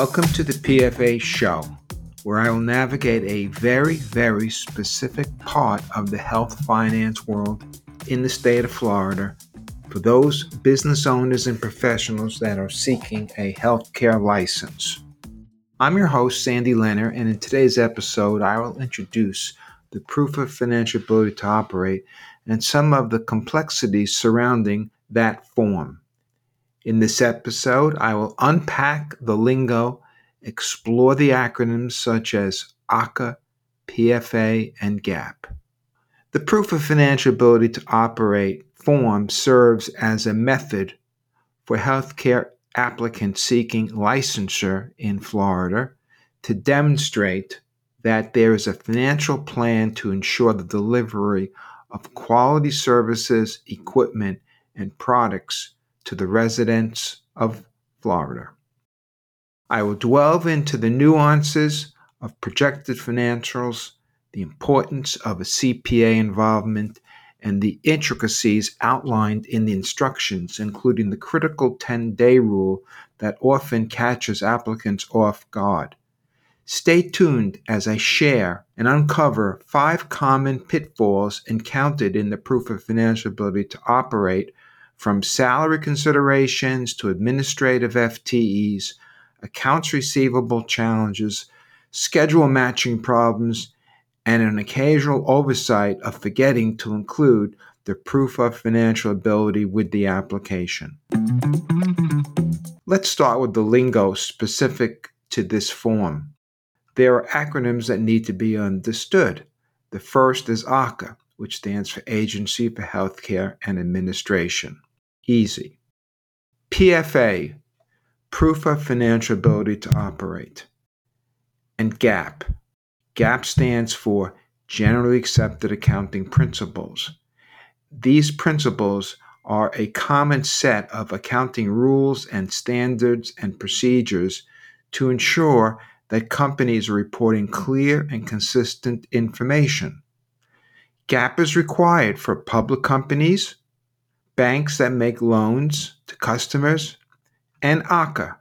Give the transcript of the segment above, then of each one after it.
Welcome to the PFA show, where I will navigate a very, very specific part of the health finance world in the state of Florida for those business owners and professionals that are seeking a healthcare license. I'm your host, Sandy Lenner, and in today's episode, I will introduce the proof of financial ability to operate and some of the complexities surrounding that form. In this episode, I will unpack the lingo, explore the acronyms such as AHCA, PFA, and GAAP. The proof of financial ability to operate form serves as a method for healthcare applicants seeking licensure in Florida to demonstrate that there is a financial plan to ensure the delivery of quality services, equipment, and products to the residents of Florida. I will delve into the nuances of projected financials, the importance of a CPA involvement, and the intricacies outlined in the instructions, including the critical 10 day rule that often catches applicants off guard. Stay tuned as I share and uncover five common pitfalls encountered in the proof of financial ability to operate from salary considerations to administrative FTEs, accounts receivable challenges, schedule matching problems, and an occasional oversight of forgetting to include the proof of financial ability with the application. Let's start with the lingo specific to this form. There are acronyms that need to be understood. The first is AHCA, which stands for Agency for Healthcare and Administration easy. PFA, proof of financial ability to operate. And GAAP. GAAP stands for Generally Accepted Accounting Principles. These principles are a common set of accounting rules and standards and procedures to ensure that companies are reporting clear and consistent information. GAAP is required for public companies, banks that make loans to customers, and AHCA.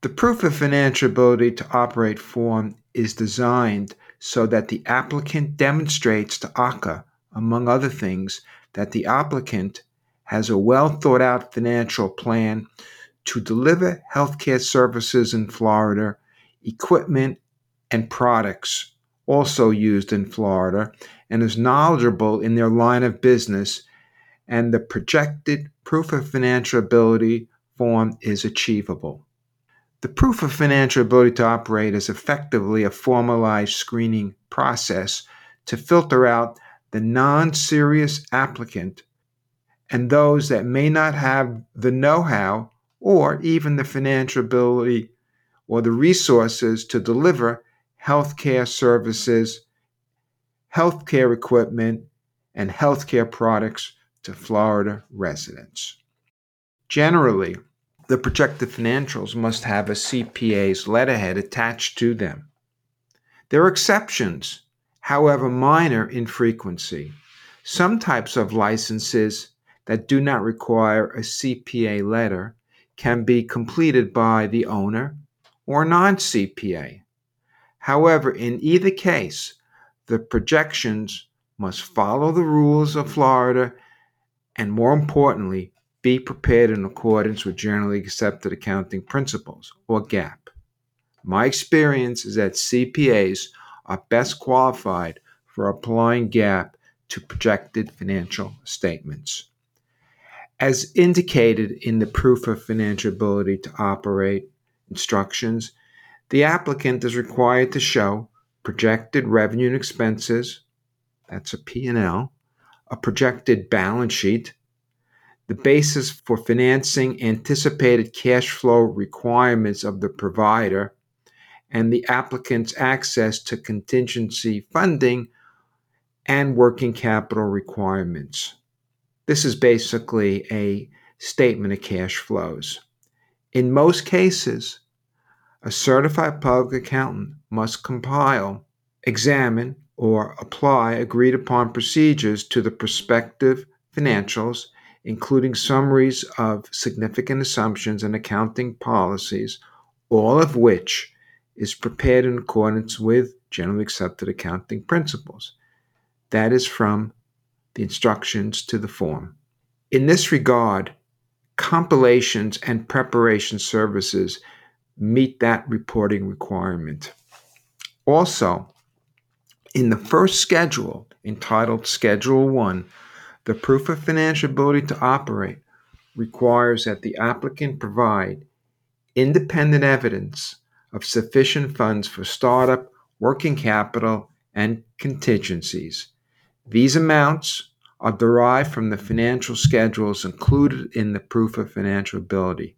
The proof of financial ability to operate form is designed so that the applicant demonstrates to AHCA, among other things, that the applicant has a well thought out financial plan to deliver healthcare services in Florida, equipment and products also used in Florida, and is knowledgeable in their line of business and the projected proof of financial ability form is achievable. The proof of financial ability to operate is effectively a formalized screening process to filter out the non serious applicant and those that may not have the know how or even the financial ability or the resources to deliver healthcare services, healthcare equipment, and healthcare products to Florida residents. Generally, the projected financials must have a CPA's letterhead attached to them. There are exceptions, however minor in frequency. Some types of licenses that do not require a CPA letter can be completed by the owner or non CPA. However, in either case, the projections must follow the rules of Florida and more importantly, be prepared in accordance with generally accepted accounting principles, or GAAP. My experience is that CPAs are best qualified for applying GAAP to projected financial statements. As indicated in the proof of financial ability to operate instructions, the applicant is required to show projected revenue and expenses, that's a P&L, a projected balance sheet, the basis for financing anticipated cash flow requirements of the provider, and the applicant's access to contingency funding and working capital requirements. This is basically a statement of cash flows. In most cases, a certified public accountant must compile, examine, or apply agreed upon procedures to the prospective financials, including summaries of significant assumptions and accounting policies, all of which is prepared in accordance with generally accepted accounting principles. That is from the instructions to the form. In this regard, compilations and preparation services meet that reporting requirement. Also, in the first schedule, entitled Schedule 1, the proof of financial ability to operate requires that the applicant provide independent evidence of sufficient funds for startup, working capital, and contingencies. These amounts are derived from the financial schedules included in the proof of financial ability.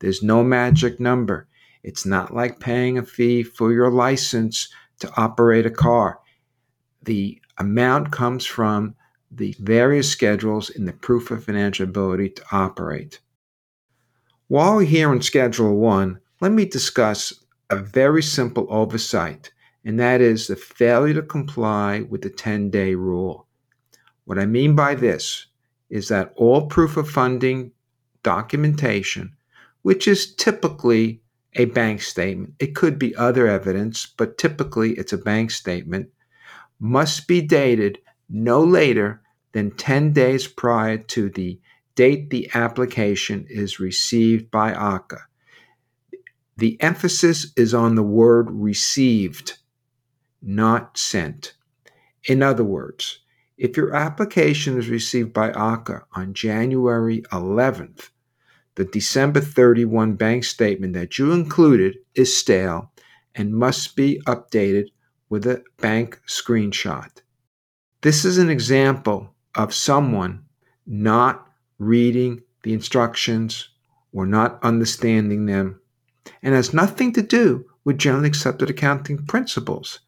There's no magic number. It's not like paying a fee for your license to operate a car. The amount comes from the various schedules in the proof of financial ability to operate. While we're here on Schedule 1, let me discuss a very simple oversight, and that is the failure to comply with the 10 day rule. What I mean by this is that all proof of funding documentation, which is typically a bank statement, it could be other evidence, but typically it's a bank statement, must be dated no later than 10 days prior to the date the application is received by AHCA. The emphasis is on the word received, not sent. In other words, if your application is received by AHCA on January 11th, the December 31 bank statement that you included is stale and must be updated with a bank screenshot. This is an example of someone not reading the instructions or not understanding them and has nothing to do with generally accepted accounting principles.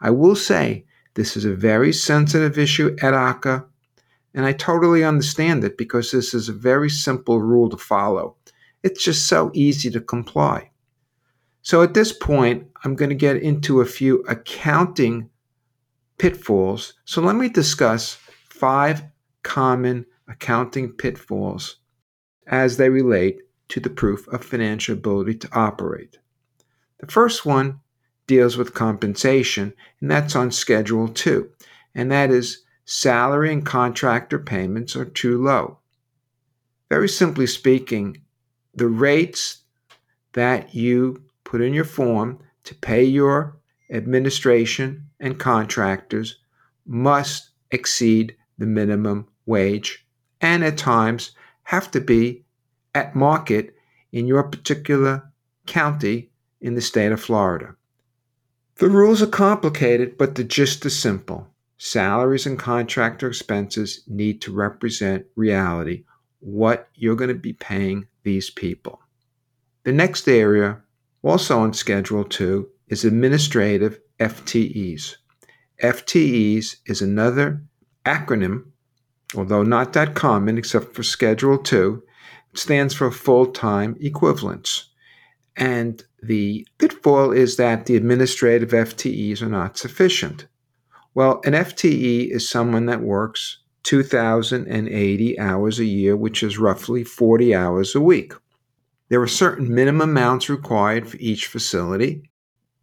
I will say this is a very sensitive issue at AHCA, and I totally understand it because this is a very simple rule to follow. It's just so easy to comply. So at this point, I'm going to get into a few accounting pitfalls. So let me discuss five common accounting pitfalls as they relate to the proof of financial ability to operate. The first one deals with compensation, and that's on Schedule 2, and that is salary and contractor payments are too low. Very simply speaking, the rates that you put in your form to pay your administration and contractors must exceed the minimum wage and at times have to be at market in your particular county in the state of Florida. The rules are complicated, but the gist is simple. Salaries and contractor expenses need to represent reality, what you're going to be paying these people. The next area, also on Schedule 2, is administrative FTEs. FTEs is another acronym, although not that common except for Schedule 2, it stands for full time equivalents. And the pitfall is that the administrative FTEs are not sufficient. Well, an FTE is someone that works 2,080 hours a year, which is roughly 40 hours a week. There are certain minimum amounts required for each facility.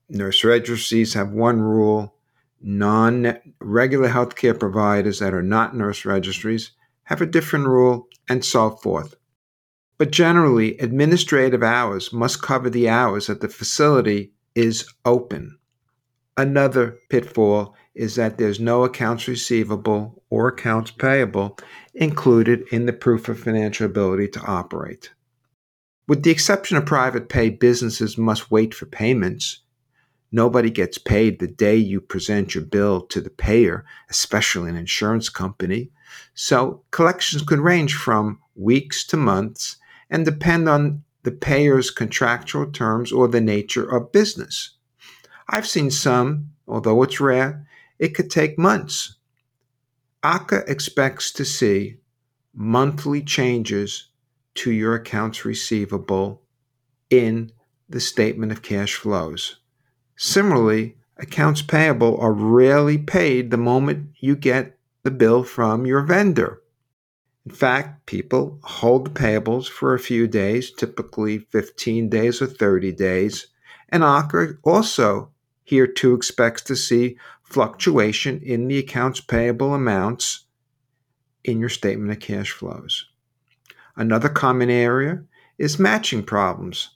Nurse registries have one rule non regular healthcare providers that are not nurse registries have a different rule, and so forth. But generally, administrative hours must cover the hours that the facility is open. Another pitfall is that there's no accounts receivable or accounts payable included in the proof of financial ability to operate. With the exception of private pay, businesses must wait for payments Nobody gets paid the day you present your bill to the payer, especially an insurance company. So collections could range from weeks to months and depend on the payer's contractual terms or the nature of business. I've seen some, although it's rare, it could take months. AHCA expects to see monthly changes to your accounts receivable in the statement of cash flows. Similarly, accounts payable are rarely paid the moment you get the bill from your vendor. In fact, people hold the payables for a few days, typically 15 days or 30 days, and AHCA also here too expects to see fluctuation in the accounts payable amounts in your statement of cash flows. Another common area is matching problems.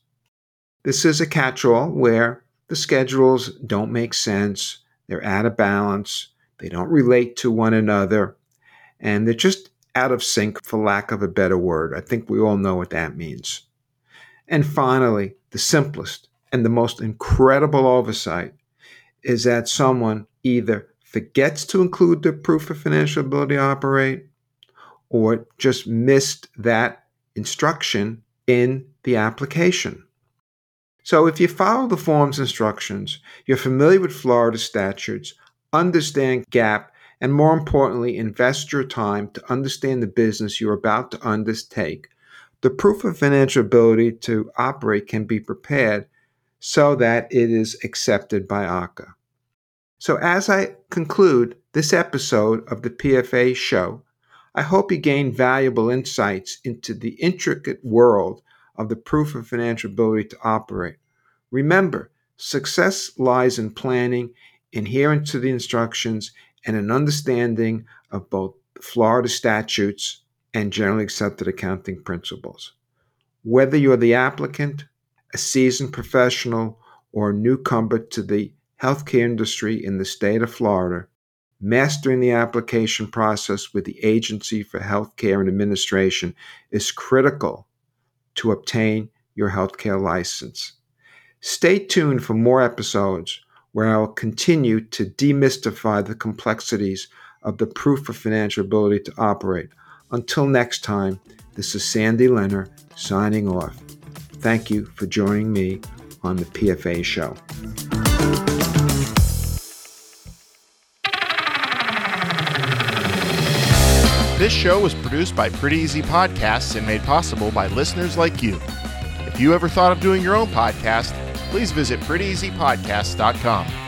This is a catch all where the schedules don't make sense, they're out of balance, they don't relate to one another, and they're just out of sync, for lack of a better word. I think we all know what that means. And finally, the simplest and the most incredible oversight is that someone either forgets to include the proof of financial ability to operate or just missed that instruction in the application. So, if you follow the form's instructions, you're familiar with Florida statutes, understand GAAP, and more importantly, invest your time to understand the business you're about to undertake, the proof of financial ability to operate can be prepared so that it is accepted by AHCA. So, as I conclude this episode of the PFA show, I hope you gain valuable insights into the intricate world of the proof of financial ability to operate. Remember, success lies in planning, adherence to the instructions, and an understanding of both Florida statutes and generally accepted accounting principles. Whether you're the applicant, a seasoned professional, or a newcomer to the healthcare industry in the state of Florida, mastering the application process with the Agency for Healthcare and Administration is critical to obtain your healthcare license. Stay tuned for more episodes where I will continue to demystify the complexities of the proof of financial ability to operate. Until next time, this is Sandy Lenner signing off. Thank you for joining me on the PFA show. This show was produced by Pretty Easy Podcasts and made possible by listeners like you. If you ever thought of doing your own podcast, please visit prettyeasypodcast.com.